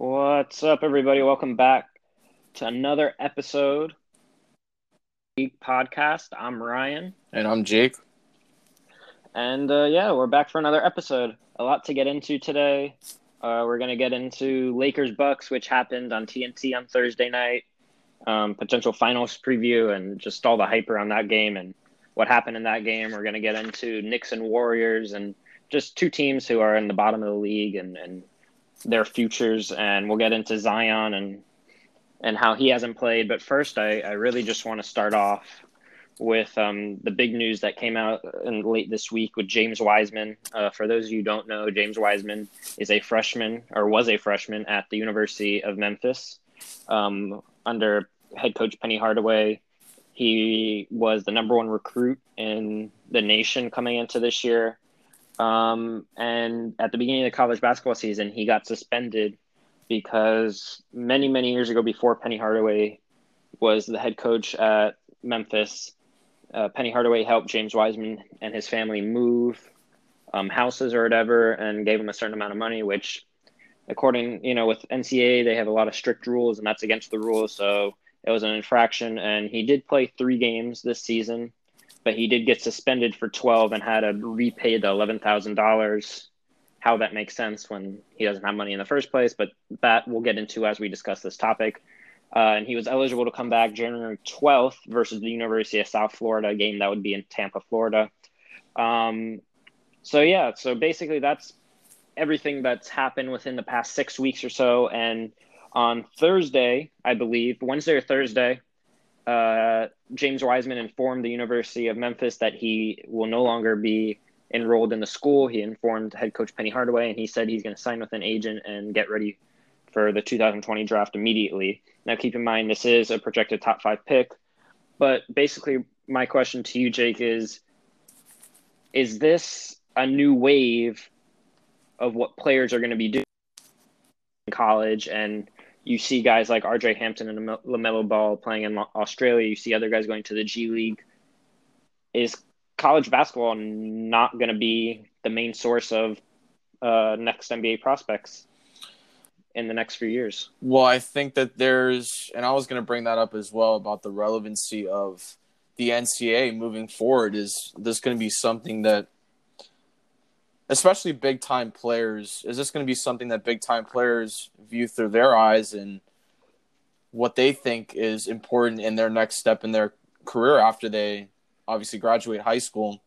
What's up, everybody? Welcome back to another episode Geek podcast. I'm Ryan, and I'm Jake. And uh, yeah, we're back for another episode. A lot to get into today. Uh, we're gonna get into Lakers Bucks, which happened on TNT on Thursday night. Um, potential finals preview and just all the hype around that game and what happened in that game. We're gonna get into Knicks and Warriors and just two teams who are in the bottom of the league and, and their futures, and we'll get into Zion and and how he hasn't played. But first, I, I really just want to start off with um, the big news that came out in late this week with James Wiseman. Uh, for those of you who don't know, James Wiseman is a freshman or was a freshman at the University of Memphis um, under head coach Penny Hardaway. He was the number one recruit in the nation coming into this year. Um, and at the beginning of the college basketball season, he got suspended because many, many years ago, before Penny Hardaway was the head coach at Memphis, uh, Penny Hardaway helped James Wiseman and his family move um, houses or whatever and gave him a certain amount of money, which, according, you know, with NCAA, they have a lot of strict rules and that's against the rules. So it was an infraction. And he did play three games this season but he did get suspended for 12 and had to repay the $11,000. How that makes sense when he doesn't have money in the first place, but that we'll get into as we discuss this topic. Uh, and he was eligible to come back January 12th versus the University of South Florida game that would be in Tampa, Florida. Um, so, yeah, so basically that's everything that's happened within the past six weeks or so. And on Thursday, I believe, Wednesday or Thursday, uh, James Wiseman informed the University of Memphis that he will no longer be enrolled in the school. He informed head coach Penny Hardaway, and he said he's going to sign with an agent and get ready for the 2020 draft immediately. Now, keep in mind, this is a projected top five pick. But basically, my question to you, Jake, is Is this a new wave of what players are going to be doing in college? And you see guys like RJ Hampton and LaMelo Ball playing in Australia. You see other guys going to the G League. Is college basketball not going to be the main source of uh, next NBA prospects in the next few years? Well, I think that there's, and I was going to bring that up as well about the relevancy of the NCAA moving forward. Is this going to be something that especially big time players, is this going to be something that big time players view through their eyes and what they think is important in their next step in their career after they obviously graduate high school?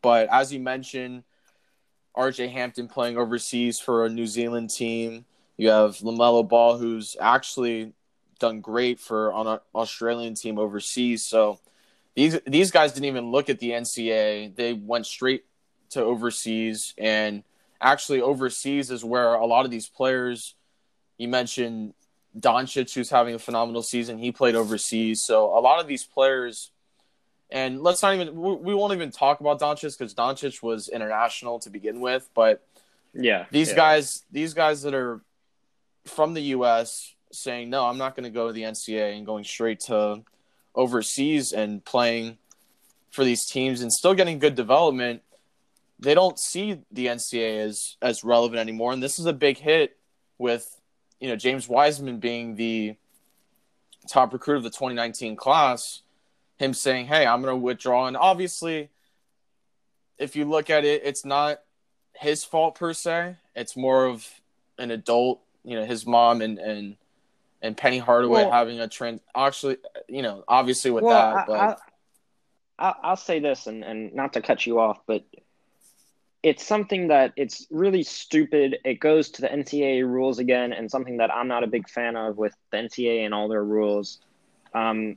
But as you mentioned, RJ Hampton playing overseas for a New Zealand team. You have LaMelo Ball, who's actually done great for an Australian team overseas. So these these guys didn't even look at the NCAA. They went straight to overseas and actually overseas is where a lot of these players you mentioned Doncic who's having a phenomenal season he played overseas so a lot of these players and let's not even we won't even talk about Doncic because Doncic was international to begin with but yeah these yeah. guys these guys that are from the US saying no I'm not going to go to the NCAA and going straight to overseas and playing for these teams and still getting good development they don't see the NCAA as as relevant anymore. And this is a big hit with you know James Wiseman being the top recruit of the 2019 class. Him saying, "Hey, I'm going to withdraw," and obviously, if you look at it, it's not his fault per se. It's more of an adult, you know, his mom and and and Penny Hardaway well, having a trend. Actually, you know, obviously with well, that, but. I, I'll say this, and, and not to cut you off, but it's something that it's really stupid. It goes to the NCAA rules again, and something that I'm not a big fan of with the NCAA and all their rules. Um,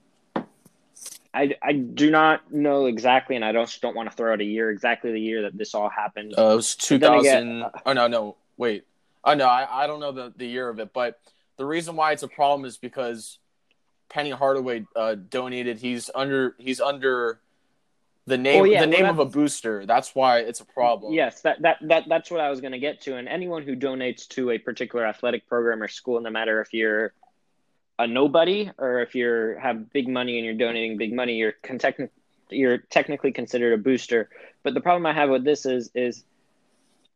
I, I do not know exactly, and I don't don't want to throw out a year exactly the year that this all happened. Uh, it was 2000. uh, oh no, no, wait. Oh no, I, I don't know the, the year of it, but the reason why it's a problem is because Penny Hardaway uh, donated. He's under he's under the name yeah, the name of a booster. That's why it's a problem. Yes, that that, that that's what I was going to get to. And anyone who donates to a particular athletic program or school, no matter if you're a nobody or if you have big money and you're donating big money, you're con- you're technically considered a booster. But the problem I have with this is is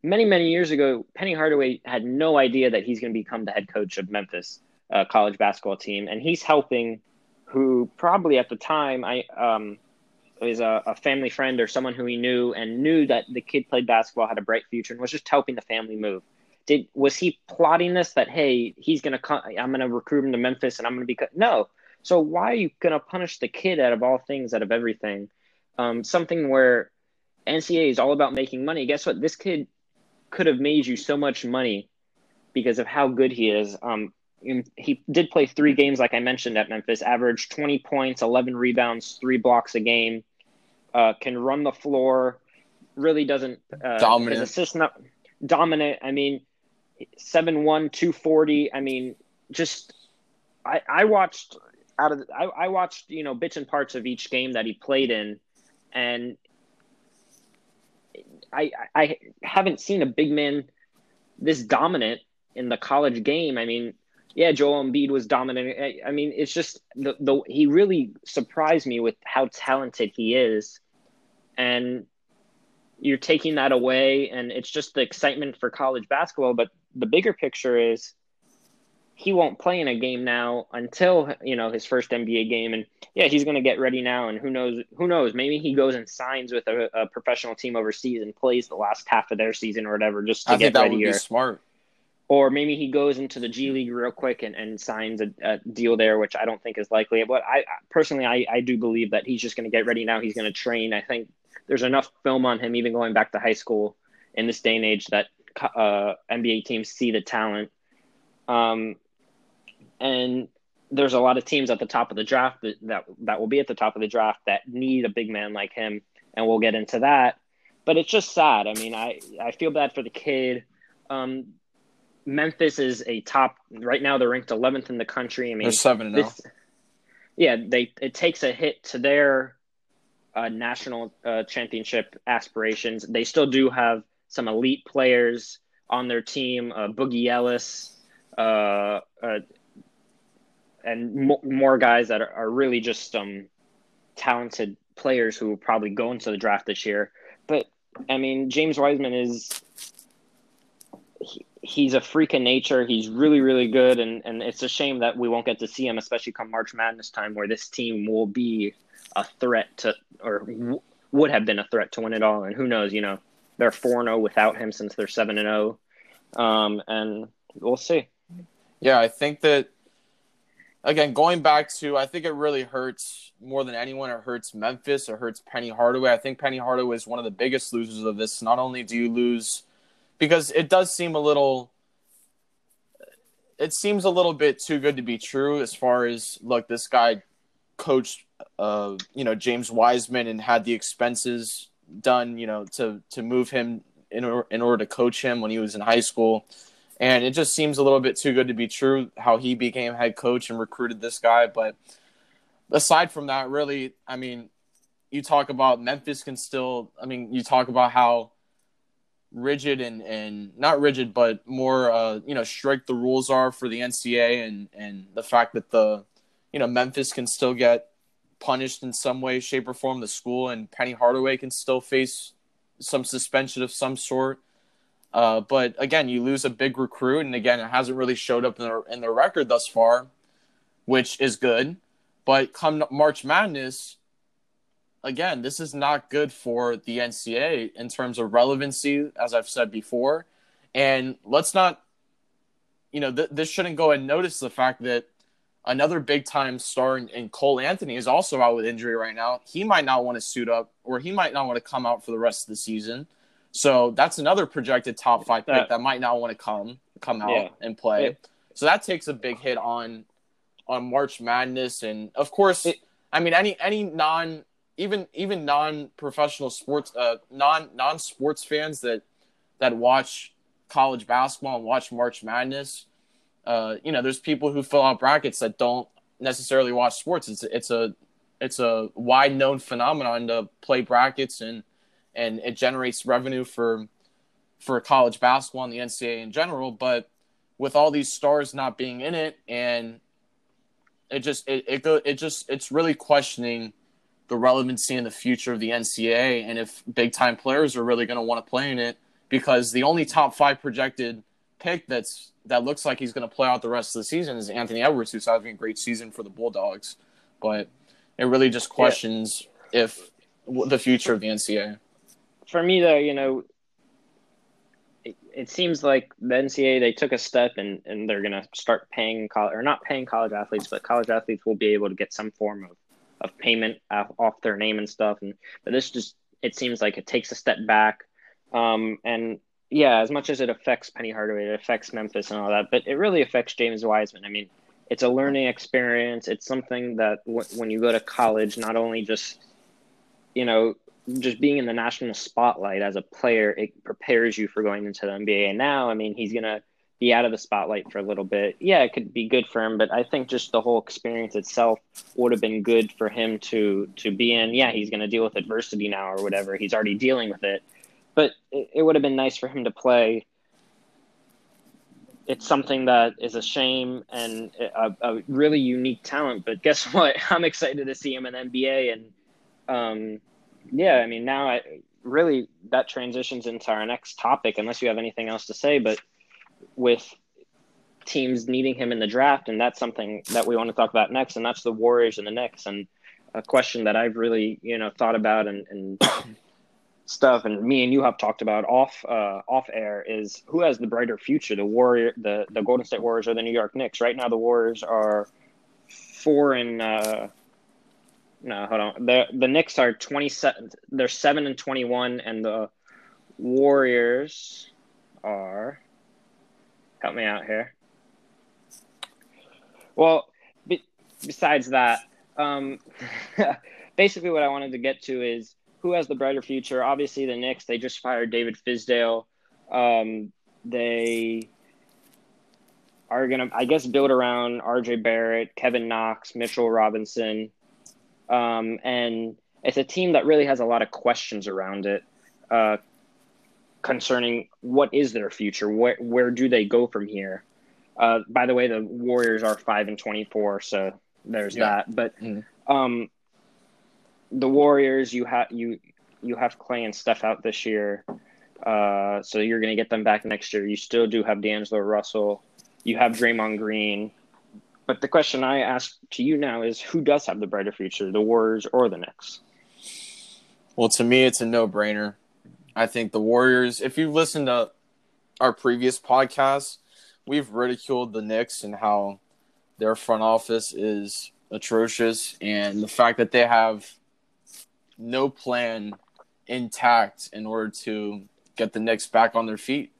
many many years ago, Penny Hardaway had no idea that he's going to become the head coach of Memphis uh, college basketball team, and he's helping who probably at the time I um, was a, a, family friend or someone who he knew and knew that the kid played basketball, had a bright future, and was just helping the family move. Did was he plotting this that hey he's gonna come, I'm gonna recruit him to Memphis and I'm gonna be no. So why are you gonna punish the kid out of all things, out of everything? Um, something where NCAA is all about making money. Guess what? This kid could have made you so much money because of how good he is. Um, he did play three games, like I mentioned at Memphis, averaged 20 points, 11 rebounds, three blocks a game, uh, can run the floor, really doesn't. Uh, dominant. His assist not, dominant. I mean, 7 1, 240. I mean, just, I, I watched out of, I, I watched, you know, bits and parts of each game that he played in, and I, I haven't seen a big man this dominant in the college game. I mean, yeah, Joel Embiid was dominant. I, I mean, it's just the, the he really surprised me with how talented he is, and you're taking that away, and it's just the excitement for college basketball. But the bigger picture is he won't play in a game now until you know his first NBA game, and yeah, he's going to get ready now, and who knows? Who knows? Maybe he goes and signs with a, a professional team overseas and plays the last half of their season or whatever, just to I get think that ready. would be Or, smart. Or maybe he goes into the G League real quick and, and signs a, a deal there, which I don't think is likely. But I personally, I, I do believe that he's just going to get ready now. He's going to train. I think there's enough film on him, even going back to high school in this day and age, that uh, NBA teams see the talent. Um, and there's a lot of teams at the top of the draft that, that that will be at the top of the draft that need a big man like him, and we'll get into that. But it's just sad. I mean, I I feel bad for the kid. Um, Memphis is a top right now. They're ranked 11th in the country. I mean, They're seven and oh. this, yeah, they it takes a hit to their uh, national uh, championship aspirations. They still do have some elite players on their team. Uh, Boogie Ellis, uh, uh, and mo- more guys that are, are really just um, talented players who will probably go into the draft this year. But I mean, James Wiseman is he, he's a freak of nature. He's really, really good, and and it's a shame that we won't get to see him, especially come March Madness time, where this team will be a threat to, or w- would have been a threat to win it all. And who knows, you know, they're four zero without him since they're seven and zero, um, and we'll see. Yeah, I think that again, going back to, I think it really hurts more than anyone. It hurts Memphis. It hurts Penny Hardaway. I think Penny Hardaway is one of the biggest losers of this. Not only do you lose, because it does seem a little, it seems a little bit too good to be true as far as, look, this guy coached, uh, you know, James Wiseman and had the expenses done, you know, to, to move him in, or, in order to coach him when he was in high school and it just seems a little bit too good to be true how he became head coach and recruited this guy. But aside from that, really, I mean, you talk about Memphis can still, I mean, you talk about how rigid and, and not rigid, but more, uh, you know, strict the rules are for the NCA and, and the fact that the, you know, Memphis can still get punished in some way, shape, or form, the school, and Penny Hardaway can still face some suspension of some sort. Uh, but again, you lose a big recruit, and again, it hasn't really showed up in their in their record thus far, which is good. But come March Madness, again, this is not good for the NCA in terms of relevancy, as I've said before. And let's not, you know, th- this shouldn't go unnoticed the fact that another big time star in, in Cole Anthony is also out with injury right now. He might not want to suit up, or he might not want to come out for the rest of the season. So that's another projected top five pick that, might not want to come come out yeah. and play. It, so that takes a big hit on on March Madness, and of course, it, I mean any any non even even non professional sports uh non non sports fans that that watch college basketball and watch March Madness. Uh, you know, there's people who fill out brackets that don't necessarily watch sports. It's it's a it's a wide known phenomenon to play brackets and and it generates revenue for for college basketball and the NCAA in general. But with all these stars not being in it, and it just it it go it just it's really questioning the relevancy and the future of the NCAA and if big time players are really going to want to play in it because the only top five projected pick that's that looks like he's going to play out the rest of the season is Anthony Edwards, who's having a great season for the Bulldogs. But it really just questions yeah. if the future of the NCAA. For me, though, you know, it, it seems like the NCAA they took a step and, and they're going to start paying college or not paying college athletes, but college athletes will be able to get some form of, of payment off their name and stuff. And but this just it seems like it takes a step back. Um, and yeah, as much as it affects Penny Hardaway, it affects Memphis and all that, but it really affects James Wiseman. I mean, it's a learning experience. It's something that w- when you go to college, not only just, you know, just being in the national spotlight as a player, it prepares you for going into the NBA. And now, I mean, he's to be out of the spotlight for a little bit. Yeah, it could be good for him, but I think just the whole experience itself would have been good for him to to be in. Yeah, he's going to deal with adversity now or whatever. He's already dealing with it but it, it would have been nice for him to play. It's something that is a shame and a, a really unique talent. But guess what? I'm excited to see him in NBA. And um, yeah, I mean, now I really that transitions into our next topic, unless you have anything else to say. But with teams needing him in the draft, and that's something that we want to talk about next, and that's the Warriors and the Knicks. And a question that I've really, you know, thought about and, and stuff and me and you have talked about off uh, off air is who has the brighter future the warrior the the golden state warriors or the new york knicks right now the warriors are four and uh no hold on the the knicks are 27 they're 7 and 21 and the warriors are help me out here well be, besides that um basically what i wanted to get to is who has the brighter future? Obviously, the Knicks. They just fired David Fizdale. Um, they are gonna, I guess, build around R.J. Barrett, Kevin Knox, Mitchell Robinson, um, and it's a team that really has a lot of questions around it uh, concerning what is their future. Where where do they go from here? Uh, by the way, the Warriors are five and twenty four, so there's yeah. that. But mm. um, the Warriors, you have you you have Clay and Steph out this year, uh, so you're going to get them back next year. You still do have D'Angelo Russell, you have Draymond Green, but the question I ask to you now is, who does have the brighter future, the Warriors or the Knicks? Well, to me, it's a no-brainer. I think the Warriors. If you've listened to our previous podcasts, we've ridiculed the Knicks and how their front office is atrocious, and the fact that they have no plan intact in order to get the Knicks back on their feet.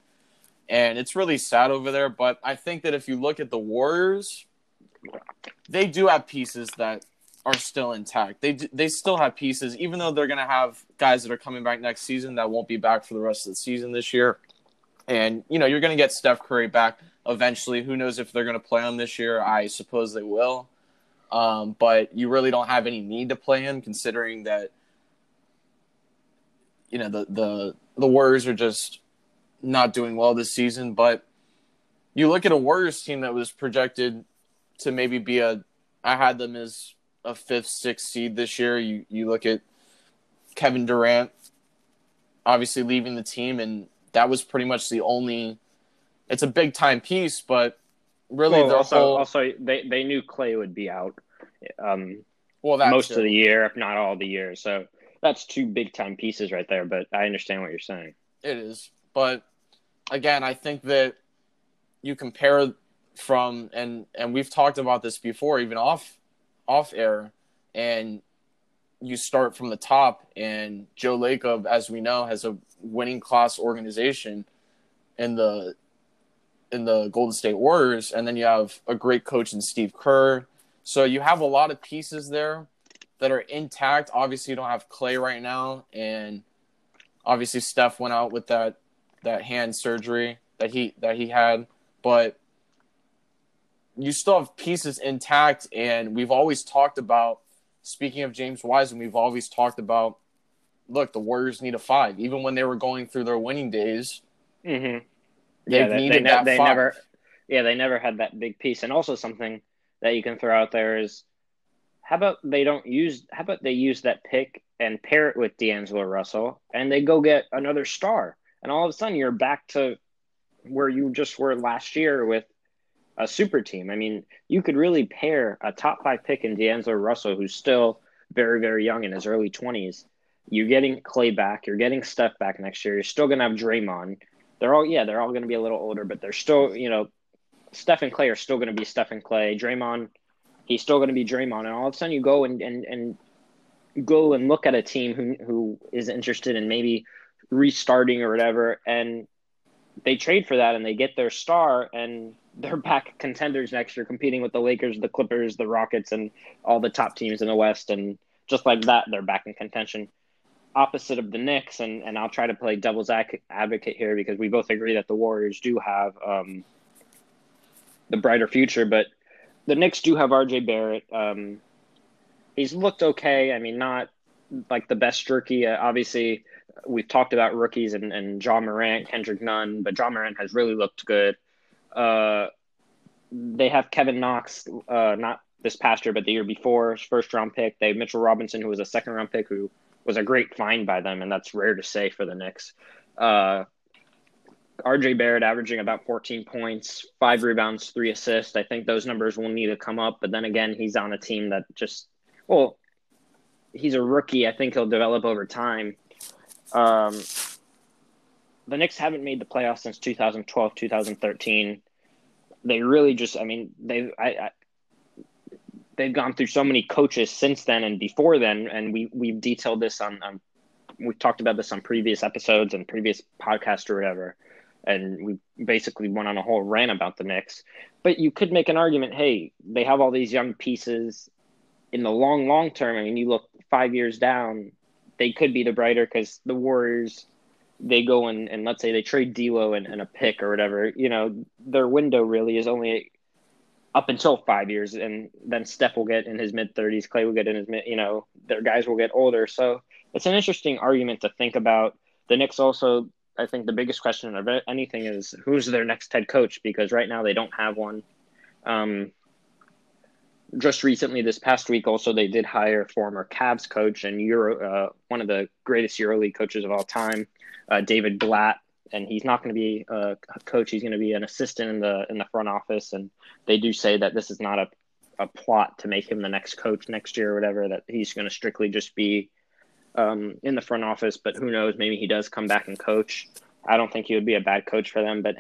And it's really sad over there. But I think that if you look at the Warriors, they do have pieces that are still intact. They they still have pieces, even though they're going to have guys that are coming back next season that won't be back for the rest of the season this year. And you know you're going to get Steph Curry back eventually. Who knows if they're going to play him this year? I suppose they will. Um, but you really don't have any need to play him, considering that you know the the the Warriors are just not doing well this season. But you look at a Warriors team that was projected to maybe be a I had them as a fifth, sixth seed this year. You you look at Kevin Durant obviously leaving the team and that was pretty much the only it's a big time piece, but really well, also whole... also they, they knew Clay would be out um well most of the year, if not all the year. So that's two big time pieces right there. But I understand what you're saying. It is, but again, I think that you compare from and and we've talked about this before, even off off air, and you start from the top. And Joe Lacob, as we know, has a winning class organization in the in the Golden State Warriors, and then you have a great coach in Steve Kerr. So you have a lot of pieces there that are intact. Obviously, you don't have Clay right now, and obviously Steph went out with that that hand surgery that he that he had, but you still have pieces intact. And we've always talked about. Speaking of James Wiseman, we've always talked about. Look, the Warriors need a five, even when they were going through their winning days. Mm-hmm. Yeah, they, they, ne- they never. Yeah, they never had that big piece, and also something that you can throw out there is how about they don't use how about they use that pick and pair it with D'Angelo Russell and they go get another star. and all of a sudden you're back to where you just were last year with a super team. I mean, you could really pair a top five pick in D'Angelo Russell, who's still very, very young in his early 20s. You're getting Clay back. You're getting Steph back next year. You're still going to have Draymond. They're all, yeah, they're all going to be a little older, but they're still, you know, Steph and Clay are still going to be Steph and Clay. Draymond, he's still going to be Draymond. And all of a sudden you go and, and, and go and look at a team who, who is interested in maybe restarting or whatever. And they trade for that and they get their star and they're back contenders next year, competing with the Lakers, the Clippers, the Rockets, and all the top teams in the West. And just like that, they're back in contention. Opposite of the Knicks, and, and I'll try to play devil's advocate here because we both agree that the Warriors do have um, the brighter future, but the Knicks do have RJ Barrett. Um, he's looked okay. I mean, not like the best jerky. Uh, obviously, we've talked about rookies and, and Ja Morant, Kendrick Nunn, but Ja Morant has really looked good. Uh, they have Kevin Knox, uh, not this past year, but the year before, first round pick. They have Mitchell Robinson, who was a second round pick, who was a great find by them, and that's rare to say for the Knicks. Uh, RJ Barrett averaging about 14 points, five rebounds, three assists. I think those numbers will need to come up, but then again, he's on a team that just, well, he's a rookie. I think he'll develop over time. Um, the Knicks haven't made the playoffs since 2012, 2013. They really just, I mean, they, I, I, they've gone through so many coaches since then and before then, and we we've detailed this on, on we've talked about this on previous episodes and previous podcasts or whatever, and we basically went on a whole rant about the Knicks. But you could make an argument, hey, they have all these young pieces. In the long, long term, I mean, you look five years down, they could be the brighter because the Warriors they go and, and let's say they trade D'Lo and, and a pick or whatever, you know, their window really is only up until five years, and then Steph will get in his mid thirties, Clay will get in his mid, you know, their guys will get older. So it's an interesting argument to think about. The Knicks also, I think, the biggest question of anything is who's their next head coach because right now they don't have one. Um, just recently, this past week, also they did hire former Cavs coach and Euro, uh, one of the greatest EuroLeague coaches of all time, uh, David Blatt, and he's not going to be a coach. He's going to be an assistant in the in the front office. And they do say that this is not a a plot to make him the next coach next year or whatever. That he's going to strictly just be um, in the front office. But who knows? Maybe he does come back and coach. I don't think he would be a bad coach for them, but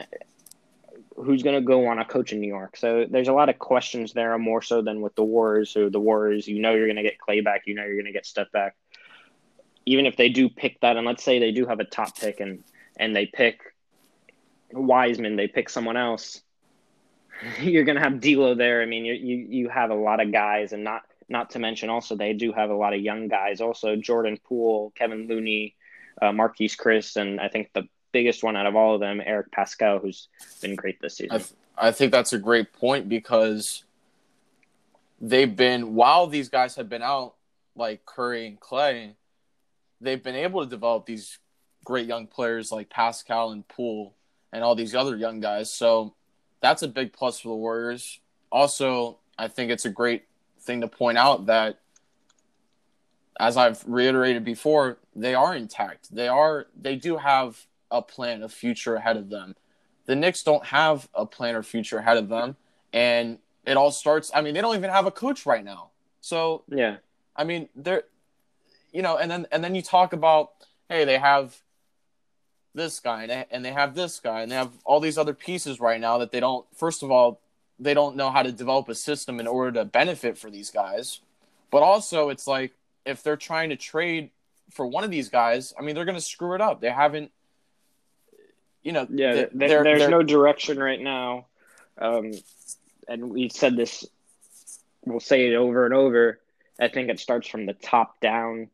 who's going to go on a coach in New York? So there's a lot of questions there, more so than with the Warriors. Who the Warriors, you know, you're going to get Clay back, you know, you're going to get Steph back even if they do pick that, and let's say they do have a top pick and and they pick Wiseman, they pick someone else, you're gonna have D'Lo there. I mean, you you you have a lot of guys, and not not to mention also they do have a lot of young guys. Also, Jordan Poole, Kevin Looney, uh, Marquese Chriss, and I think the biggest one out of all of them, Eric Paschall, who's been great this season. I, th- I think that's a great point because they've been while these guys have been out, like Curry and Clay they've been able to develop these great young players like Paschall and Poole and all these other young guys. So that's a big plus for the Warriors. Also, I think it's a great thing to point out that as I've reiterated before, they are intact. They are they do have a plan, a future ahead of them. The Knicks don't have a plan or future ahead of them. And it all starts I mean, they don't even have a coach right now. So Yeah. I mean, they're you know, and then and then you talk about, hey, they have this guy and they have this guy and they have all these other pieces right now that they don't. First of all, they don't know how to develop a system in order to benefit for these guys, but also it's like if they're trying to trade for one of these guys, I mean, they're going to screw it up. They haven't, you know, yeah. They're, they're, there's they're, no direction right now, um, and we said this. We'll say it over and over. I think it starts from the top down.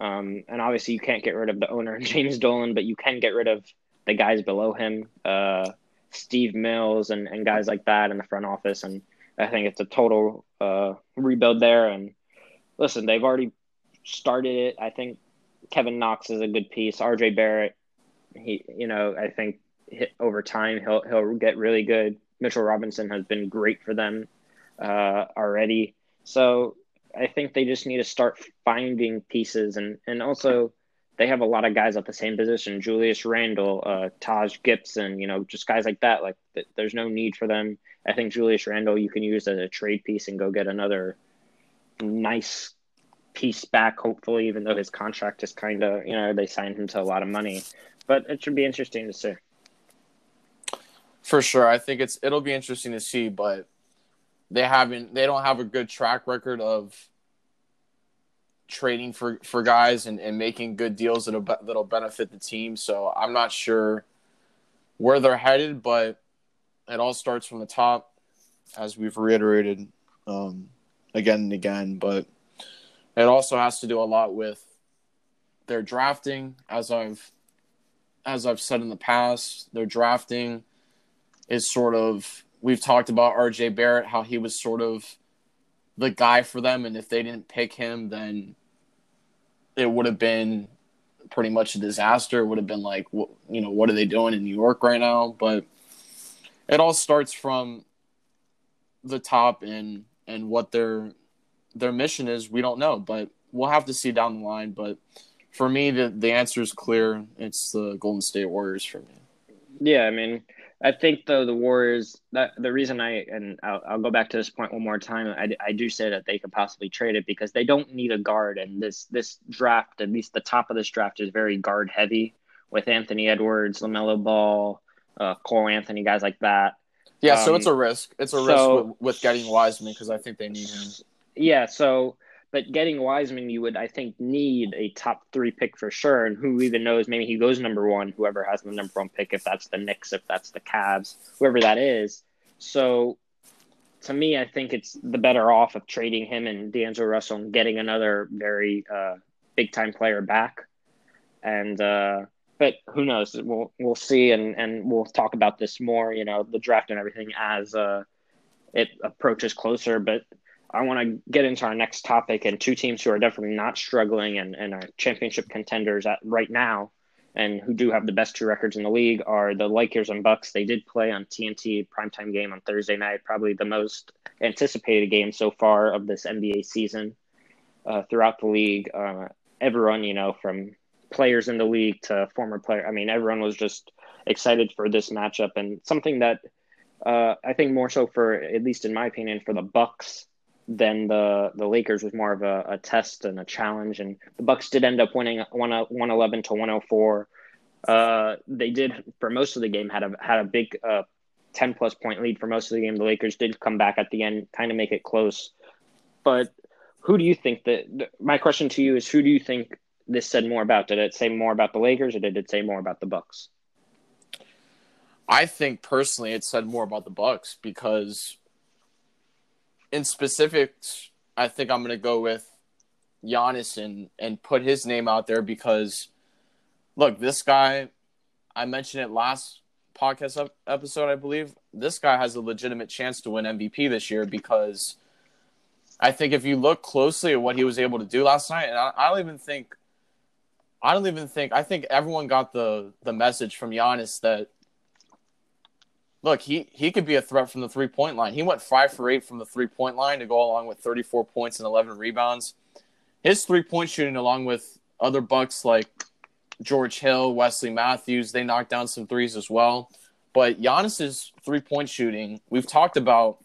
Um, and obviously, you can't get rid of the owner, James Dolan, but you can get rid of the guys below him, uh, Steve Mills, and, and guys like that in the front office. And I think it's a total uh, rebuild there. And listen, they've already started it. I think Kevin Knox is a good piece. RJ Barrett, he, you know, I think over time he'll he'll get really good. Mitchell Robinson has been great for them uh, already. So I think they just need to start finding pieces and and also they have a lot of guys at the same position Julius Randle, uh, Taj Gibson, you know, just guys like that. Like, th- there's no need for them. I think Julius Randle you can use as a trade piece and go get another nice piece back, hopefully, even though his contract is kind of, you know, they signed him to a lot of money. But it should be interesting to see. For sure. I think it's it'll be interesting to see, but they haven't they don't have a good track record of trading for for guys and, and making good deals that'll that'll benefit the team. So I'm not sure where they're headed, but it all starts from the top, as we've reiterated um, again and again. But it also has to do a lot with their drafting, as I've as I've said in the past. Their drafting is sort of we've talked about RJ Barrett, how he was sort of the guy for them, and if they didn't pick him, then it would have been pretty much a disaster. It would have been like, you know, what are they doing in New York right now? But it all starts from the top and and what their their mission is. We don't know, but we'll have to see down the line. But for me, the the answer is clear. It's the Golden State Warriors for me. Yeah, I mean, I think though the Warriors that the reason I and I'll, I'll go back to this point one more time. I, I do say that they could possibly trade it because they don't need a guard, and this this draft, at least the top of this draft, is very guard heavy with Anthony Edwards, Lamelo Ball, uh, Cole Anthony, guys like that. Yeah, um, so it's a risk. It's a so, risk with, with getting Wiseman because I think they need him. Yeah, so but getting Wiseman, you would, I think, need a top three pick for sure. And who even knows? Maybe he goes number one, whoever has the number one pick, if that's the Knicks, if that's the Cavs, whoever that is. So to me, I think it's the better off of trading him and D'Angelo Russell and getting another very uh, big time player back. And, uh, but who knows? We'll we'll see, and and we'll talk about this more. You know, the draft and everything as uh, it approaches closer. But I want to get into our next topic and two teams who are definitely not struggling and, and are championship contenders at right now and who do have the best two records in the league are the Lakers and Bucks. They did play on TNT primetime game on Thursday night, probably the most anticipated game so far of this NBA season uh, throughout the league. Uh, everyone, you know, from players in the league to former player, I mean, everyone was just excited for this matchup and something that uh, I think more so for, at least in my opinion, for the Bucks then the the Lakers was more of a, a, test and a challenge, and the Bucks did end up winning one one eleven to one hundred four. Uh, they did for most of the game had a had a big uh, ten plus point lead for most of the game. The Lakers did come back at the end, kind of make it close. But who do you think that? My question to you is, who do you think this said more about? Did it say more about the Lakers, or did it say more about the Bucks? I think personally, it said more about the Bucks because in specifics, I think I'm going to go with Giannis and, and put his name out there because, look, this guy, I mentioned it last podcast episode, I believe. This guy has a legitimate chance to win MVP this year because I think if you look closely at what he was able to do last night, and I, I don't even think, I don't even think, I think everyone got the the message from Giannis that look, he he could be a threat from the three point line. He went five for eight from the three point line to go along with 34 points and 11 rebounds. His three point shooting, along with other Bucks like George Hill, Wesley Matthews, they knocked down some threes as well. But Giannis's three point shooting, we've talked about.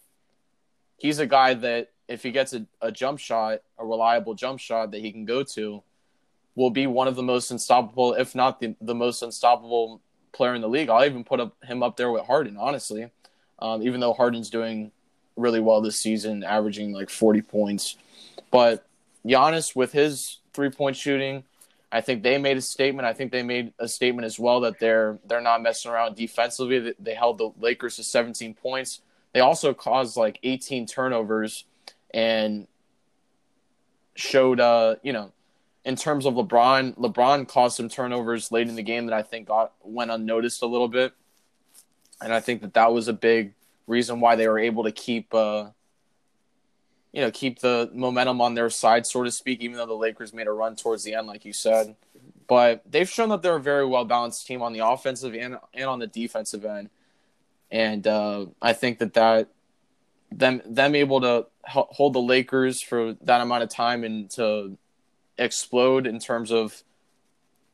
He's a guy that if he gets a, a jump shot, a reliable jump shot that he can go to, will be one of the most unstoppable, if not the, the most unstoppable player in the league. I'll even put up, him up there with Harden, honestly. Um, even though Harden's doing really well this season, averaging like 40 points. But Giannis, with his three point shooting, I think they made a statement. I think they made a statement as well that they're they're not messing around defensively. They held the Lakers to 17 points. They also caused like 18 turnovers and showed uh you know in terms of LeBron, LeBron caused some turnovers late in the game that I think got went unnoticed a little bit, and I think that that was a big reason why they were able to keep, uh, you know, keep the momentum on their side, so to speak. Even though the Lakers made a run towards the end, like you said, but they've shown that they're a very well balanced team on the offensive and and on the defensive end, and uh, I think that that them them able to hold the Lakers for that amount of time and to explode in terms of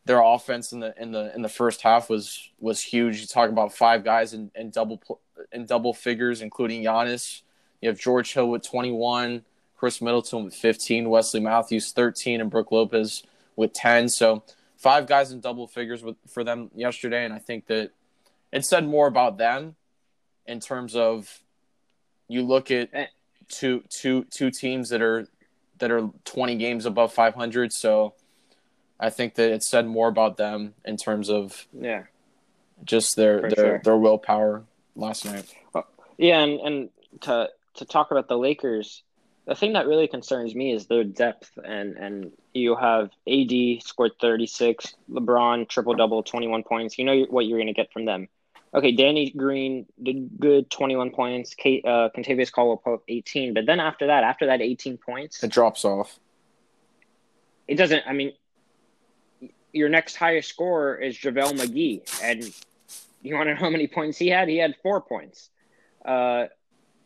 their offense in the in the in the first half was was huge. You talk about five guys in, in double in double figures, including Giannis. You have George Hill with 21, Khris Middleton with 15, Wesley Matthews 13, and Brook Lopez with 10. So five guys in double figures with, for them yesterday, and I think that it said more about them in terms of you look at two two two teams that are that are 20 games above 500. So I think that it said more about them in terms of yeah, just their their sure. their willpower last night. Yeah, and and to to talk about the Lakers, the thing that really concerns me is their depth and and you have AD scored 36, LeBron triple double, 21 points. You know what you're going to get from them. Okay, Danny Green did good, 21 points. Kate, uh, Kentavious Caldwell 18, but then after that, after that 18 points, it drops off. It doesn't. I mean, your next highest scorer is JaVale McGee, and you want to know how many points he had? He had four points. Uh,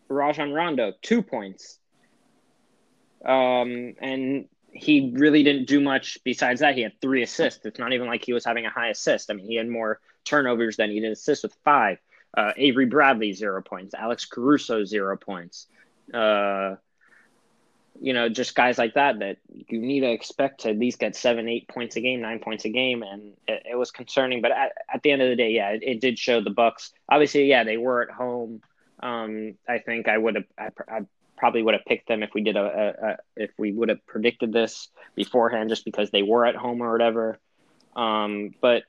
Rajon Rondo, two points. Um, and he really didn't do much besides that. He had three assists. It's not even like he was having a high assist. I mean, he had more turnovers than he did assists with five. Uh, Avery Bradley, zero points. Alex Caruso, zero points. Uh, you know, just guys like that that you need to expect to at least get seven, eight points a game, nine points a game, and it, it was concerning. But at, at, the end of the day, yeah, it, it, did show the Bucks. Obviously, yeah, they were at home. Um, I think I would have, I, I, probably would have picked them if we did a, a, a if we would have predicted this beforehand, just because they were at home or whatever. Um, but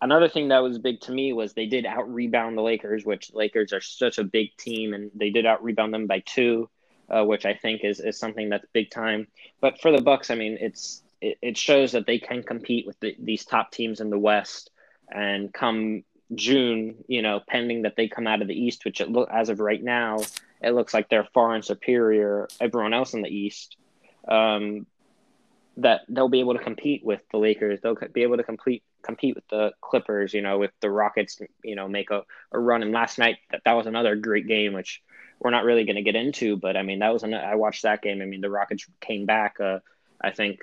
another thing that was big to me was they did out rebound the Lakers, which Lakers are such a big team, and they did out rebound them by two uh, which I think is, is something that's big time. But for the Bucks, I mean, it's it, it shows that they can compete with the, these top teams in the West, and come June, you know, pending that they come out of the East, which it look as of right now, it looks like they're far and superior everyone else in the East. Um, that they'll be able to compete with the Lakers. They'll be able to complete compete with the Clippers. You know, with the Rockets. You know, make a, a run. And last night that that was another great game, which we're not really going to get into. But I mean, that was an, I watched that game. I mean, the Rockets came back. Uh, I think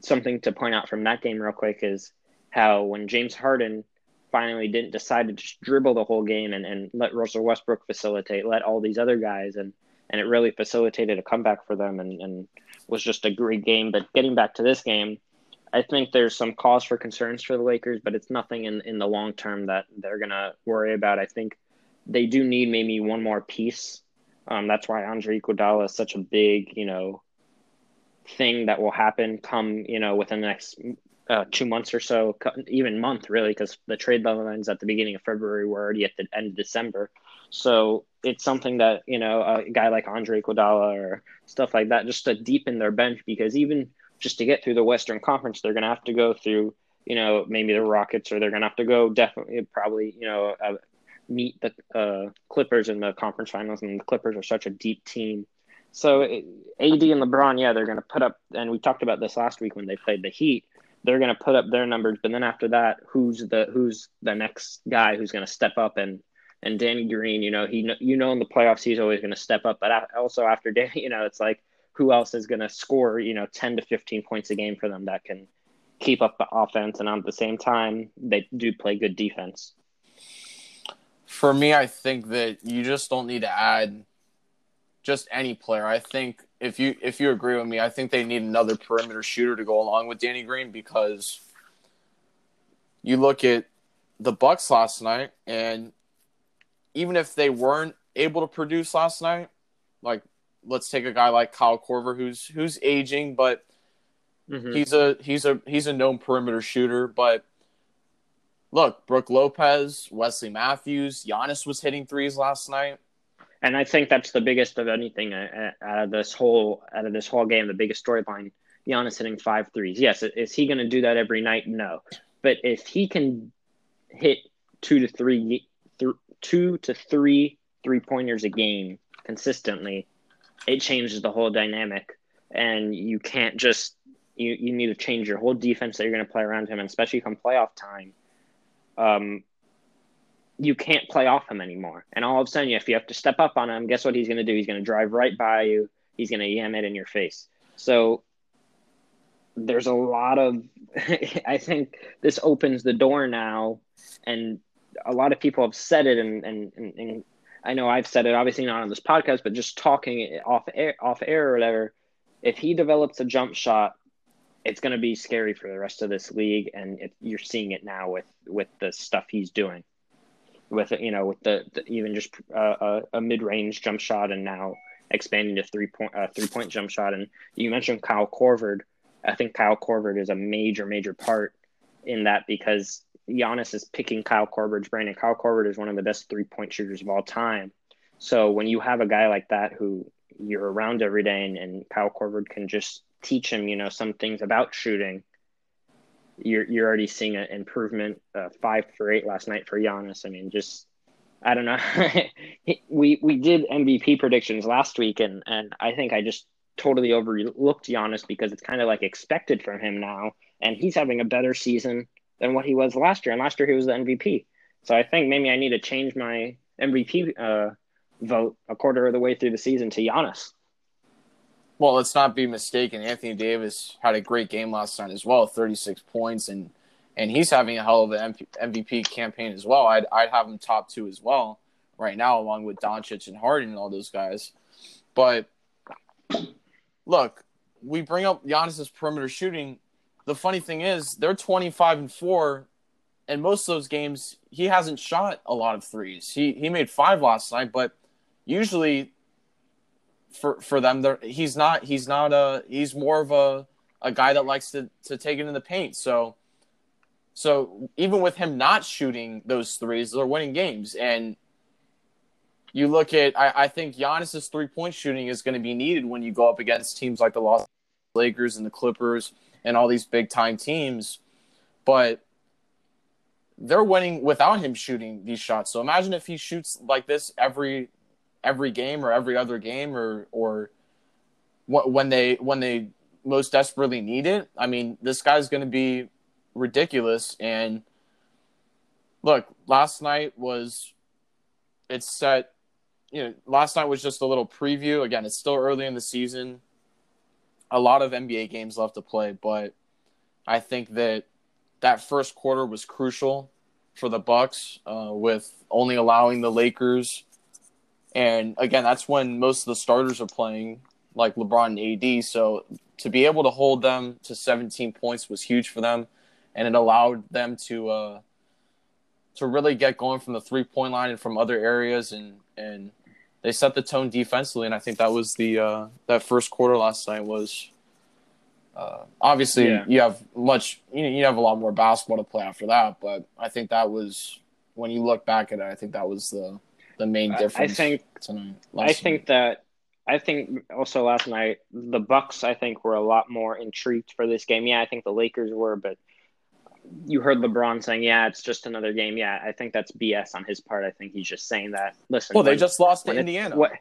something to point out from that game real quick is how when James Harden finally didn't decide to just dribble the whole game and, and let Russell Westbrook facilitate, let all these other guys and and it really facilitated a comeback for them and, and was just a great game. But getting back to this game, I think there's some cause for concerns for the Lakers, but it's nothing in, in the long term that they're gonna worry about. I think they do need maybe one more piece um, that's why Andre Iguodala is such a big, you know, thing that will happen come, you know, within the next uh, two months or so, even month really, because the trade deadline's at the beginning of February. We're already at the end of December, so it's something that you know a guy like Andre Iguodala or stuff like that just to deepen their bench because even just to get through the Western Conference, they're going to have to go through you know maybe the Rockets or they're going to have to go definitely probably you know a, meet the uh, Clippers in the conference finals, and the Clippers are such a deep team. So AD and LeBron, yeah, they're going to put up, and we talked about this last week when they played the Heat. They're going to put up their numbers, but then after that, who's the who's the next guy who's going to step up and and Danny Green, you know, he you know in the playoffs he's always going to step up, but also after Danny, you know, it's like who else is going to score, you know, 10 to 15 points a game for them that can keep up the offense and at the same time they do play good defense. For me, I think that you just don't need to add just any player. I think if you if you agree with me, I think they need another perimeter shooter to go along with Danny Green because you look at the Bucks last night and even if they weren't able to produce last night, like let's take a guy like Kyle Korver who's who's aging, but mm-hmm. he's a he's a he's a known perimeter shooter, but look, Brook Lopez, Wesley Matthews, Giannis was hitting threes last night. And I think that's the biggest of anything uh, uh, out of this whole out of this whole game. The biggest storyline: Giannis hitting five threes. Yes, is he going to do that every night? No, but if he can hit two to three, th- two to three three pointers a game consistently, it changes the whole dynamic. And you can't just you you need to change your whole defense that you're going to play around him, and especially come playoff time um, you can't play off him anymore. And all of a sudden, if you have to step up on him, guess what he's going to do? He's going to drive right by you. He's going to yam it in your face. So there's a lot of I think this opens the door now, and a lot of people have said it, and and, and, and I know I've said it, obviously not on this podcast, but just talking off air, off air or whatever. If he develops a jump shot, it's going to be scary for the rest of this league, and it, you're seeing it now with with the stuff he's doing, with you know with the, the even just uh, a, mid range jump shot, and now expanding to three point uh, three point jump shot. And you mentioned Kyle Korver. I think Kyle Korver is a major major part in that because Giannis is picking Kyle Korver's brain, and Kyle Korver is one of the best three point shooters of all time. So when you have a guy like that who you're around every day, and, and Kyle Korver can just teach him, you know, some things about shooting, you're you're already seeing an improvement. Uh, five for eight last night for Giannis. I mean, just I don't know. we we did MVP predictions last week, and and I think I just totally overlooked Giannis because it's kind of like expected from him now, and he's having a better season than what he was last year. And last year he was the MVP. So I think maybe I need to change my MVP uh, vote a quarter of the way through the season to Giannis. Well, let's not be mistaken. Anthony Davis had a great game last night as well, 36 points, and and he's having a hell of an MVP campaign as well. I'd I'd have him top two as well right now, along with Doncic and Harden and all those guys. But look, we bring up Giannis's perimeter shooting the funny thing is they're 25 and 4 and most of those games he hasn't shot a lot of threes. He he made 5 last night, but usually for for them he's not he's not a he's more of a a guy that likes to to take it in the paint. So so even with him not shooting those threes, they're winning games. And you look at I, I think Giannis's three point shooting is going to be needed when you go up against teams like the Los Lakers and the Clippers and all these big time teams, but they're winning without him shooting these shots. So imagine if he shoots like this every every game or every other game or or when they when they most desperately need it. I mean, this guy's going to be ridiculous. And look, last night was it's set. You know, last night was just a little preview. Again, it's still early in the season a lot of NBA games left to play, but I think that that first quarter was crucial for the Bucks, uh, with only allowing the Lakers, and again, that's when most of the starters are playing, like LeBron and AD. So to be able to hold them to 17 points was huge for them, and it allowed them to uh, to really get going from the three point line and from other areas, and and they set the tone defensively, and I think that was the uh, that first quarter last night was. Uh, obviously, yeah. you have much. You know, you have a lot more basketball to play after that, but I think that was when you look back at it. I think that was the the main difference. I think tonight. I think that I think also last night the Bucks. I think were a lot more intrigued for this game. Yeah, I think the Lakers were, but you heard LeBron saying, "Yeah, it's just another game." Yeah, I think that's BS on his part. I think he's just saying that. Listen, well, they when, just lost to Indiana. What,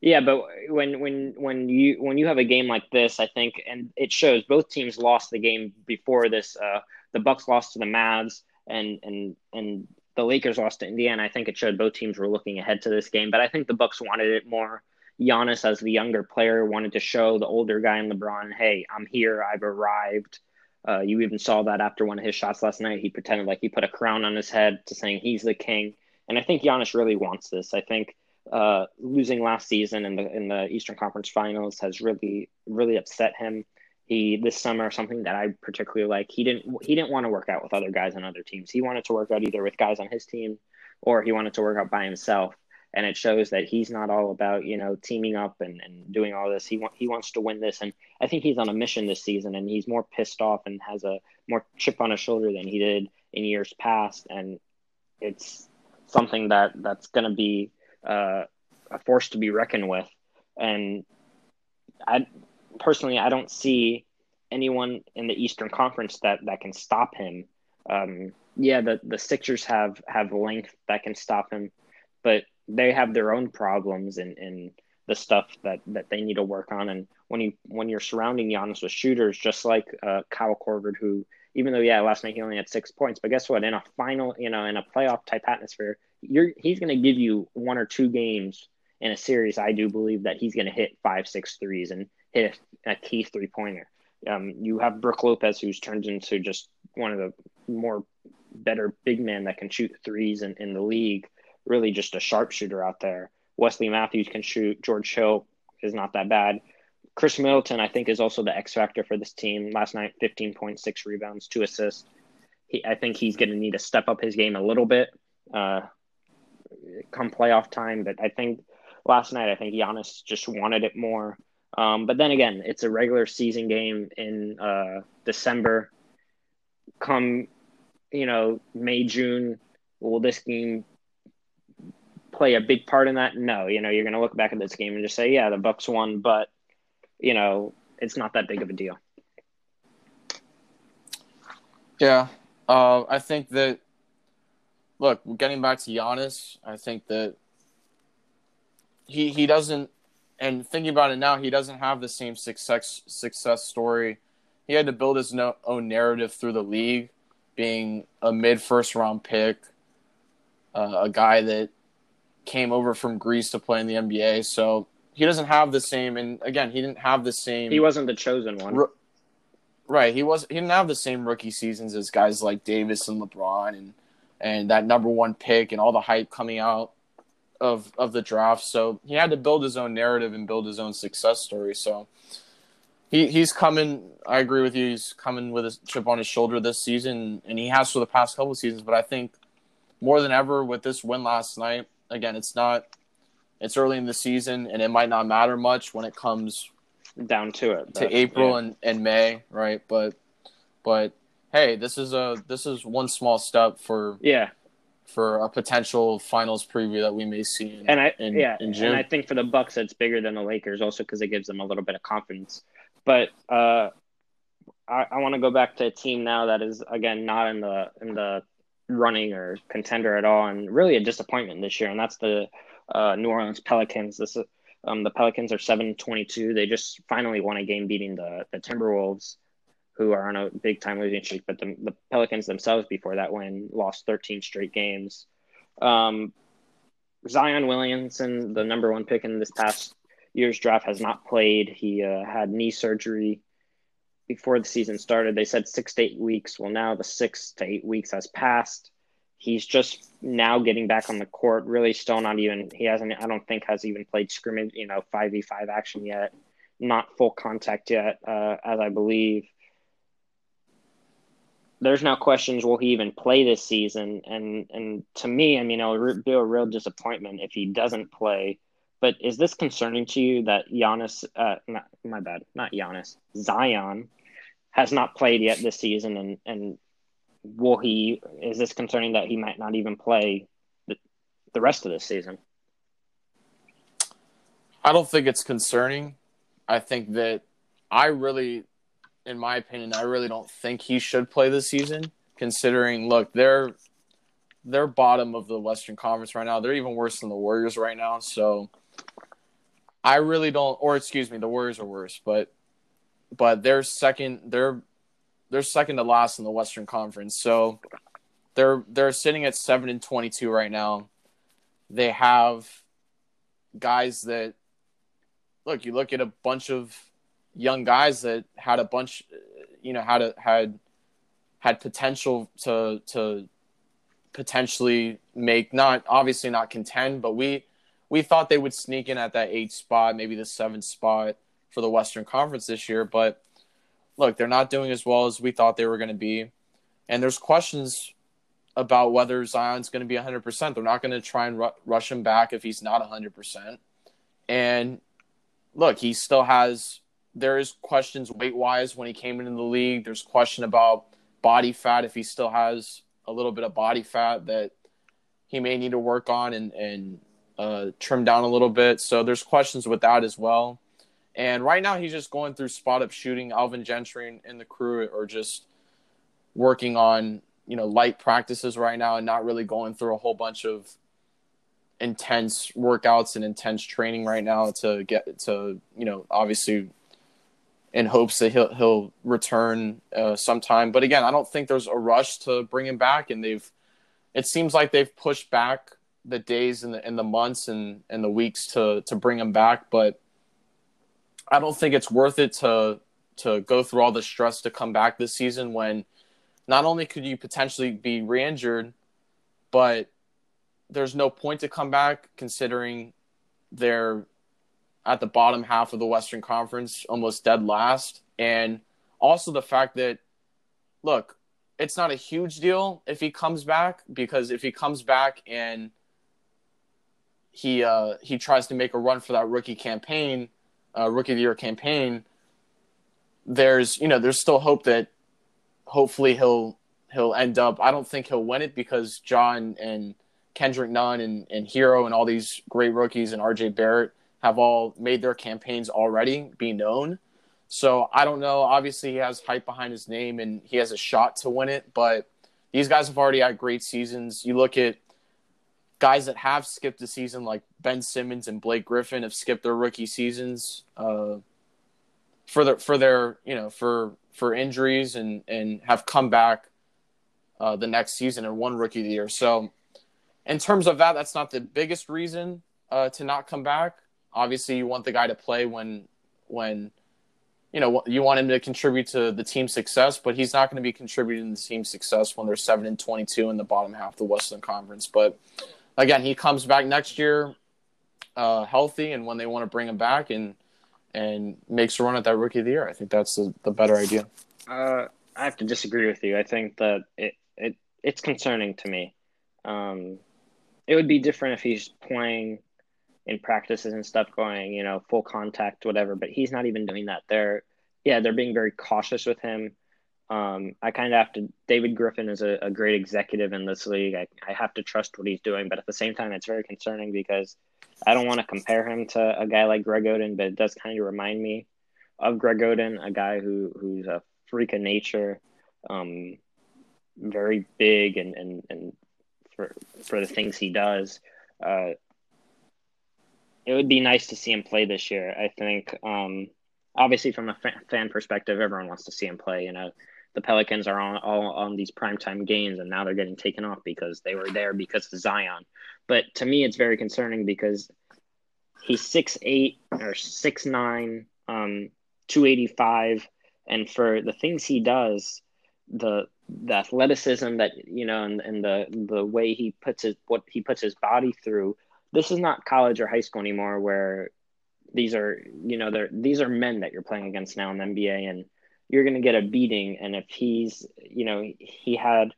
yeah, but when when when you when you have a game like this, I think, and it shows both teams lost the game before this. Uh, the Bucks lost to the Mavs, and and and the Lakers lost to Indiana. I think it showed both teams were looking ahead to this game, but I think the Bucks wanted it more. Giannis, as the younger player, wanted to show the older guy in LeBron, "Hey, I'm here. I've arrived." Uh, you even saw that after one of his shots last night. He pretended like he put a crown on his head to saying he's the king. And I think Giannis really wants this. I think uh, losing last season in the in the Eastern Conference Finals has really really upset him. He this summer something that I particularly like. He didn't he didn't want to work out with other guys on other teams. He wanted to work out either with guys on his team or he wanted to work out by himself and it shows that he's not all about you know teaming up and, and doing all this. He want he wants to win this, and I think he's on a mission this season, and he's more pissed off and has a more chip on his shoulder than he did in years past, and it's something that that's going to be uh, a force to be reckoned with. And I personally, I don't see anyone in the Eastern Conference that that can stop him. Um, yeah, the the Sixers have have length that can stop him, but they have their own problems and, and the stuff that, that they need to work on. And when you when you're surrounding Giannis with shooters, just like uh, Kyle Korver, who even though yeah last night he only had six points, but guess what? In a final, you know, in a playoff type atmosphere, you're he's going to give you one or two games in a series. I do believe that he's going to hit five, six threes and hit a, a key three pointer. Um, you have Brook Lopez, who's turned into just one of the more better big men that can shoot threes in, in the league. Really, just a sharpshooter out there. Wesley Matthews can shoot. George Hill is not that bad. Khris Middleton, I think, is also the X factor for this team. Last night, 15.6 rebounds, two assists. He, I think he's going to need to step up his game a little bit uh, come playoff time. But I think last night, I think Giannis just wanted it more. Um, but then again, it's a regular season game in uh, December. Come, you know, May, June, will this game play a big part in that? No. You know, you're going to look back at this game and just say, yeah, the Bucks won, but you know, it's not that big of a deal. Yeah, uh, I think that. Look, getting back to Giannis, I think that he he doesn't, and thinking about it now, he doesn't have the same success success story. He had to build his no, own narrative through the league, being a mid first round pick, uh, a guy that came over from Greece to play in the NBA. So he doesn't have the same. And again, he didn't have the same. He wasn't the chosen one. Ro- right. He was. He didn't have the same rookie seasons as guys like Davis and LeBron and and that number one pick and all the hype coming out of of the draft. So he had to build his own narrative and build his own success story. So he he's coming. I agree with you. He's coming with a chip on his shoulder this season, and he has for the past couple of seasons. But I think more than ever with this win last night, again, it's not it's early in the season and it might not matter much when it comes down to it to April yeah. and, and May, right? But but hey, this is a this is one small step for yeah for a potential finals preview that we may see in, and I in, yeah in June. and I think for the Bucks it's bigger than the Lakers also because it gives them a little bit of confidence. But uh, I, I want to go back to a team now that is again not in the in the running or contender at all, and really a disappointment this year, and that's the uh, New Orleans Pelicans. This um, the Pelicans are seven twenty two. They just finally won a game beating the the Timberwolves, who are on a big time losing streak. But the, the Pelicans themselves before that win lost thirteen straight games. Um, Zion Williamson, the number one pick in this past year's draft, has not played. He uh, had knee surgery before the season started. They said six to eight weeks. Well, now the six to eight weeks has passed he's just now getting back on the court. Really, still not even. He hasn't. I don't think has even played scrimmage. You know, five v five action yet. Not full contact yet, uh, as I believe. There's now questions: Will he even play this season? And and to me, I mean, it'll be a real disappointment if he doesn't play. But is this concerning to you that Giannis? Uh, not, my bad, not Giannis. Zion has not played yet this season, and and will he is this concerning that he might not even play the, the rest of this season? I don't think it's concerning. I think that I really in my opinion, I really don't think he should play this season considering look, they're they're bottom of the Western Conference right now. They're even worse than the Warriors right now, so I really don't or excuse me, the Warriors are worse, but but they're second they're they're second to last in the Western Conference. So they're they're sitting at seven and twenty two right now. They have guys that look. You look at a bunch of young guys that had a bunch, you know, had a, had had potential to to potentially make not obviously not contend, but we we thought they would sneak in at that eight spot, maybe the seventh spot for the Western Conference this year, but look, they're not doing as well as we thought they were going to be. And there's questions about whether Zion's going to be 100%. They're not going to try and ru- rush him back if he's not 100%. And look, he still has there is questions weight wise when he came into the league. There's question about body fat if he still has a little bit of body fat that he may need to work on and and uh, trim down a little bit. So there's questions with that as well. And right now, he's just going through spot up shooting. Alvin Gentry and, and the crew are just working on you know light practices right now and not really going through a whole bunch of intense workouts and intense training right now to get to you know obviously in hopes that he'll he'll return uh, sometime. But again, I don't think there's a rush to bring him back, and they've it seems like they've pushed back the days and the and the months and and the weeks to to bring him back, but I don't think it's worth it to to go through all the stress to come back this season when not only could you potentially be re-injured, but there's no point to come back considering they're at the bottom half of the Western Conference, almost dead last, and also the fact that look, it's not a huge deal if he comes back because if he comes back and he uh, he tries to make a run for that rookie campaign, uh, rookie of the year campaign, there's you know there's still hope that hopefully he'll he'll end up. I don't think he'll win it because Ja and Kendrick Nunn and, and Herro and all these great rookies and RJ Barrett have all made their campaigns already be known. So I don't know. Obviously, he has hype behind his name and he has a shot to win it. But these guys have already had great seasons. You look at guys that have skipped the season, like Ben Simmons and Blake Griffin, have skipped their rookie seasons uh, for their for their you know for for injuries and and have come back uh, the next season and won rookie of the year. So in terms of that, that's not the biggest reason uh, to not come back. Obviously, you want the guy to play when when you know you want him to contribute to the team's success, but he's not going to be contributing to the team's success when they're seven and twenty-two in the bottom half of the Western Conference. But again, he comes back next year uh, healthy, and when they want to bring him back and and makes a run at that rookie of the year, I think that's the, the better idea. Uh, I have to disagree with you. I think that it, it it's concerning to me. Um, it would be different if he's playing in practices and stuff, going you know full contact, whatever. But he's not even doing that. They're yeah, they're being very cautious with him. Um, I kind of have to. David Griffin is a, a great executive in this league. I, I have to trust what he's doing, but at the same time, it's very concerning because I don't want to compare him to a guy like Greg Oden, but it does kind of remind me of Greg Oden, a guy who who's a freak of nature, um, very big and and and for for the things he does. Uh, it would be nice to see him play this year. I think, um, obviously, from a fan perspective, everyone wants to see him play. You know, the Pelicans are on all on these primetime games, and now they're getting taken off because they were there because of Zion. But to me, it's very concerning because he's six eight or six nine, um, two eighty five, and for the things he does, the the athleticism that you know, and, and the the way he puts his what he puts his body through. This is not college or high school anymore, where these are you know they're these are men that you're playing against now in the NBA, and you're going to get a beating. And if he's, you know, he had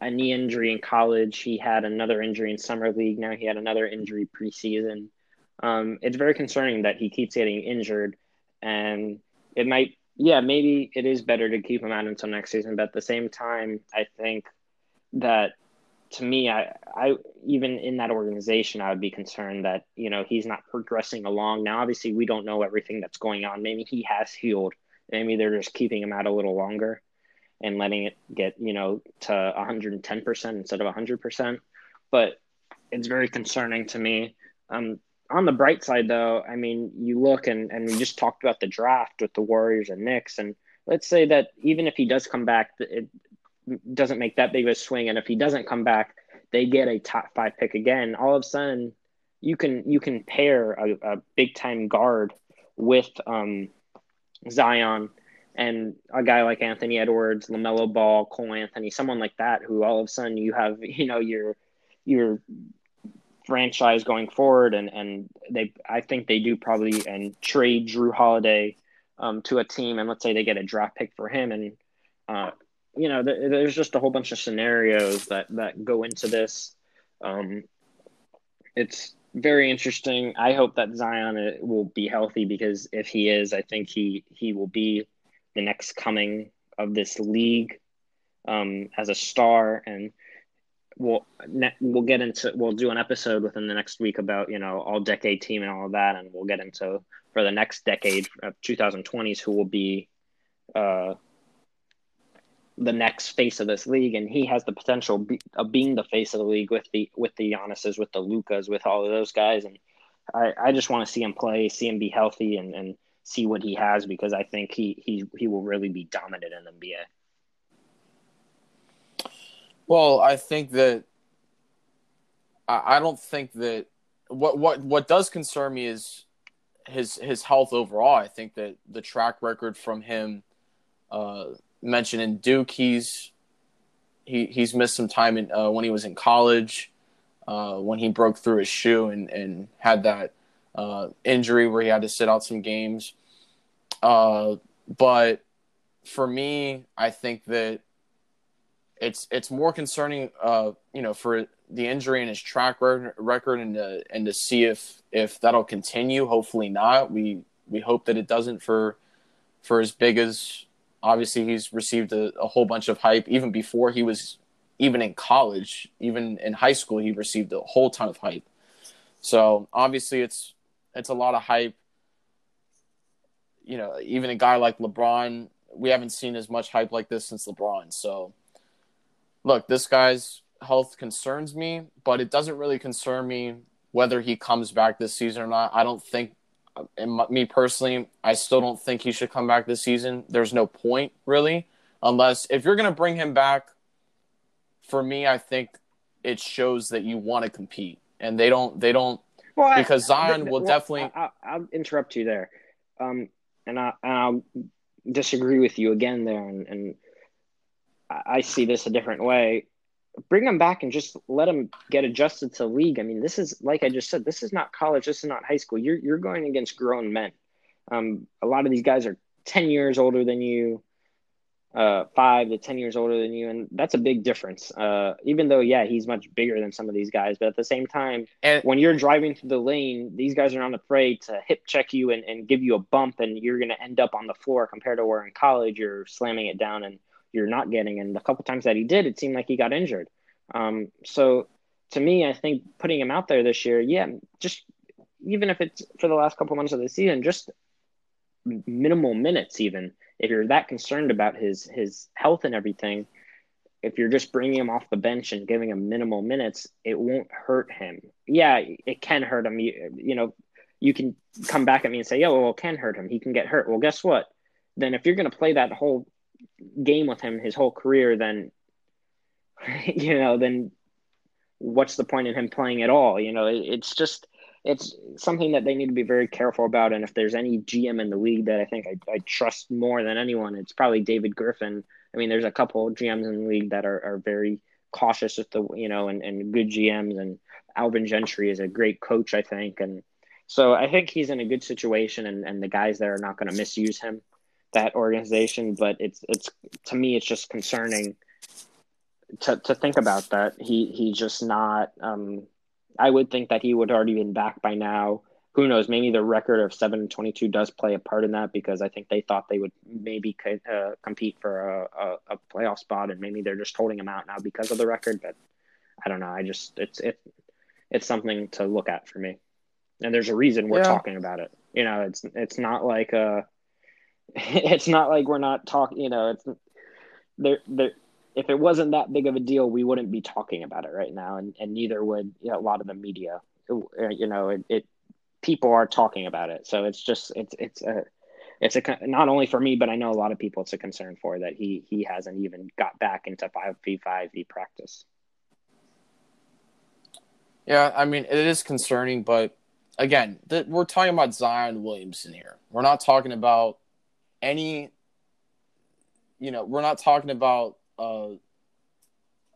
a knee injury in college, he had another injury in summer league. Now he had another injury preseason. Um, it's very concerning that he keeps getting injured, and it might, yeah, maybe it is better to keep him out until next season. But at the same time, I think that to me, I, I even in that organization, I would be concerned that you know he's not progressing along. Now, obviously, we don't know everything that's going on. Maybe he has healed Maybe they're just keeping him out a little longer and letting it get, you know, to 110% instead of 100%. But it's very concerning to me. Um, on the bright side, though, I mean, you look and, and we just talked about the draft with the Warriors and Knicks. And let's say that even if he does come back, it doesn't make that big of a swing. And if he doesn't come back, they get a top five pick again. All of a sudden, you can you can pair a, a big time guard with um, Zion and a guy like Anthony Edwards, LaMelo Ball, Cole Anthony, someone like that, who all of a sudden you have, you know, your your franchise going forward, and and they, I think they do probably and trade Jrue Holiday um, to a team, and let's say they get a draft pick for him, and uh, you know, th- there's just a whole bunch of scenarios that that go into this. Um, it's very interesting. I hope that Zion uh, will be healthy because if he is, I think he he will be the next coming of this league um, as a star. And we'll we'll get into we'll do an episode within the next week about you know all decade team and all of that, and we'll get into for the next decade of 2020s who will be uh, the next face of this league, and he has the potential be, of being the face of the league with the with the Giannis's, with the Lukas, with all of those guys. And I, I just want to see him play, see him be healthy, and, and see what he has because I think he he he will really be dominant in the NBA. Well, I think that I, I don't think that what what what does concern me is his his health overall. I think that the track record from him uh, mentioned in Duke, he's he he's missed some time in, uh, when he was in college, uh, when he broke through his shoe and and had that uh, injury where he had to sit out some games. Uh, but for me, I think that it's it's more concerning, uh, you know, for the injury and his track record, and to, and to see if if that'll continue. Hopefully not. We we hope that it doesn't for for as big as obviously he's received a, a whole bunch of hype even before he was even in college, even in high school, he received a whole ton of hype. So obviously, it's it's a lot of hype. You know, even a guy like LeBron, we haven't seen as much hype like this since LeBron. So, look, this guy's health concerns me, but it doesn't really concern me whether he comes back this season or not. I don't think, and me personally, I still don't think he should come back this season. There's no point really, unless if you're going to bring him back. For me, I think it shows that you want to compete, and they don't. They don't well, because Zion will well, definitely. I, will interrupt you there, um, and I and, I, will disagree with you again there, and, and I see this a different way bring them back and just let them get adjusted to league. I mean, this is like I just said, this is not college, this is not high school. You're you're going against grown men. Um, a lot of these guys are ten years older than you, uh, five to ten years older than you, and that's a big difference. Uh, even though yeah, he's much bigger than some of these guys, but at the same time, and, when you're driving through the lane, these guys are not afraid to hip check you and, and give you a bump, and you're going to end up on the floor compared to where in college you're slamming it down and you're not getting. And the couple times that he did, it seemed like he got injured. Um, so to me, I think putting him out there this year, yeah, just even if it's for the last couple months of the season, just minimal minutes, even if you're that concerned about his his health and everything, if you're just bringing him off the bench and giving him minimal minutes, it won't hurt him. Yeah, it can hurt him. You, you know, you can come back at me and say, "Yeah, well, it can hurt him. He can get hurt." Well, guess what? Then if you're going to play that whole game with him his whole career, then you know, then what's the point in him playing at all? You know, it, it's just it's something that they need to be very careful about. And if there's any GM in the league that I think I, I trust more than anyone, it's probably David Griffin. I mean, there's a couple GMs in the league that are, are very cautious with the you know and, and good GMs and Alvin Gentry is a great coach, I think. And so I think he's in a good situation and, and the guys there are not going to misuse him that organization, but it's it's to me it's just concerning to to think about that. He he's just not. Um, I would think that he would already been back by now. Who knows? Maybe the record of seven and twenty two does play a part in that because I think they thought they would maybe co- uh, compete for a, a, a, playoff spot, and maybe they're just holding him out now because of the record. But I don't know. I just it's it it's something to look at for me, and there's a reason we're yeah. talking about it. You know, it's it's not like uh it's not like we're not talking. You know, it's there. There. If it wasn't that big of a deal, we wouldn't be talking about it right now, and, and neither would you know, a lot of the media. Uh, you know, it, it people are talking about it, so it's just it's it's a it's a not only for me, but I know a lot of people. It's a concern for that he he hasn't even got back into five v five v practice. Yeah, I mean it is concerning, but again, th- we're talking about Zion Williamson here. We're not talking about any you know we're not talking about uh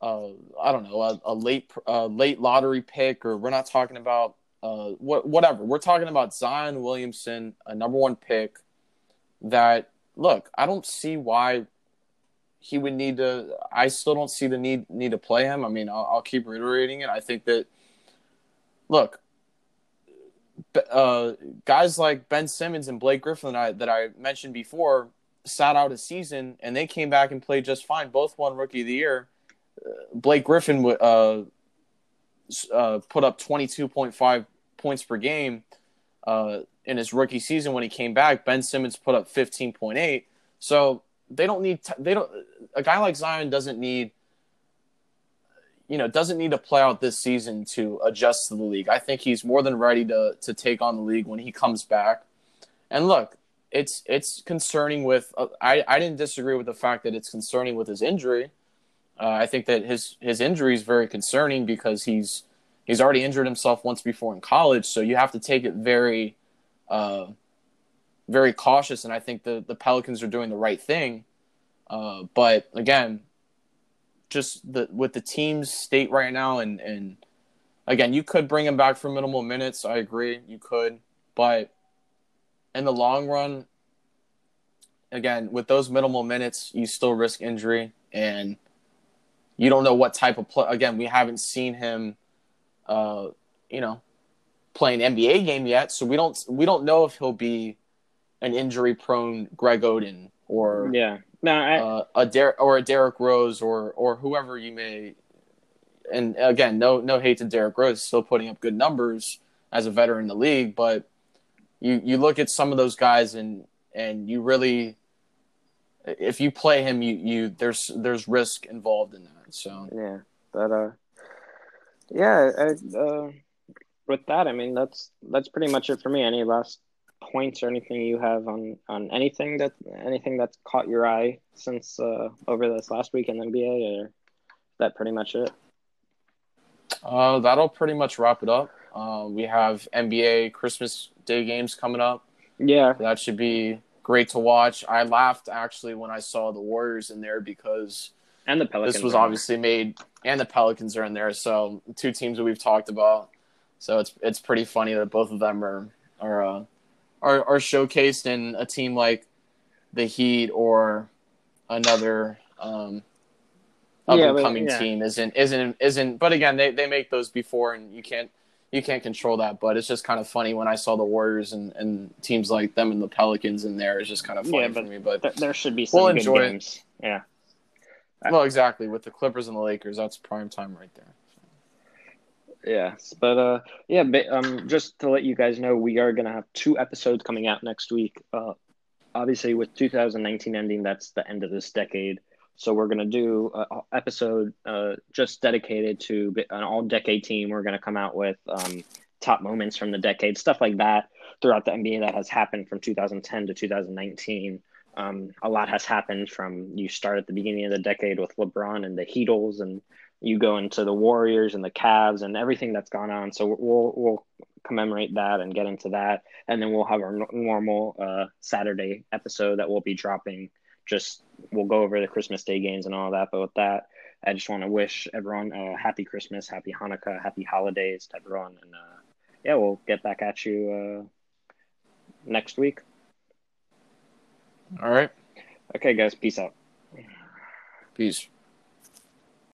uh I don't know a, a late uh, late lottery pick or we're not talking about uh what whatever. We're talking about Zion Williamson a number one pick that look I don't see why he would need to I still don't see the need need to play him. I mean I'll, I'll keep reiterating it. I think that look uh, guys like Ben Simmons and Blake Griffin that I, that I mentioned before sat out a season and they came back and played just fine. Both won Rookie of the Year. Uh, Blake Griffin uh, uh, put up 22.5 points per game uh, in his rookie season when he came back. Ben Simmons put up 15.8. So they don't need t- they don't a guy like Zion doesn't need you know, doesn't need to play out this season to adjust to the league. I think he's more than ready to to take on the league when he comes back. And look, it's it's concerning with uh, I I didn't disagree with the fact that it's concerning with his injury. Uh, I think that his his injury is very concerning because he's he's already injured himself once before in college, so you have to take it very uh, very cautious, and I think the the Pelicans are doing the right thing. Uh, but again, just the with the team's state right now, and and again, you could bring him back for minimal minutes. I agree, you could, but in the long run, again, with those minimal minutes, you still risk injury, and you don't know what type of play. Again, we haven't seen him, uh, you know, play an NBA game yet, so we don't we don't know if he'll be an injury prone Greg Oden or yeah, no, I, uh, a Der- or a Derrick Rose or or whoever you may. And again, no no hate to Derrick Rose, still putting up good numbers as a veteran in the league, but you you look at some of those guys and and you really if you play him you you there's there's risk involved in that so yeah but uh yeah I, uh, with that i mean that's that's pretty much it for me any last points or anything you have on on anything that anything that's caught your eye since uh over this last week in the nba or that pretty much it uh that'll pretty much wrap it up uh, we have nba christmas day games coming up yeah that should be great to watch. I laughed actually when I saw the Warriors in there because and the Pelicans. This was obviously made, and the Pelicans are in there. So two teams that we've talked about. So it's it's pretty funny that both of them are are uh, are, are showcased in a team like the Heat or another um, up and coming yeah. team isn't isn't isn't. But again, they they make those before, and you can't you can't control that. But it's just kind of funny when I saw the Warriors and, and teams like them and the Pelicans in there. It's just kind of funny yeah, for me. But th- there should be some we'll enjoy games. It. Yeah. Well, exactly. With the Clippers and the Lakers, that's prime time right there. Yes, but uh, yeah, but, um, just to let you guys know, we are gonna have two episodes coming out next week. Uh, obviously, with 2019 ending, that's the end of this decade. So we're gonna do an episode uh, just dedicated to an all decade team. We're gonna come out with um, top moments from the decade, stuff like that throughout the NBA that has happened from 2010 to 2019. Um, a lot has happened from you start at the beginning of the decade with LeBron and the Heatles, and you go into the Warriors and the Cavs and everything that's gone on. So we'll we'll commemorate that and get into that, and then we'll have our normal uh, Saturday episode that we'll be dropping just we'll go over the Christmas Day games and all that. But with that, I just want to wish everyone a happy Christmas, happy Hanukkah, happy holidays to everyone, and uh, yeah, we'll get back at you uh, next week. All right. Okay, guys. Peace out. Peace.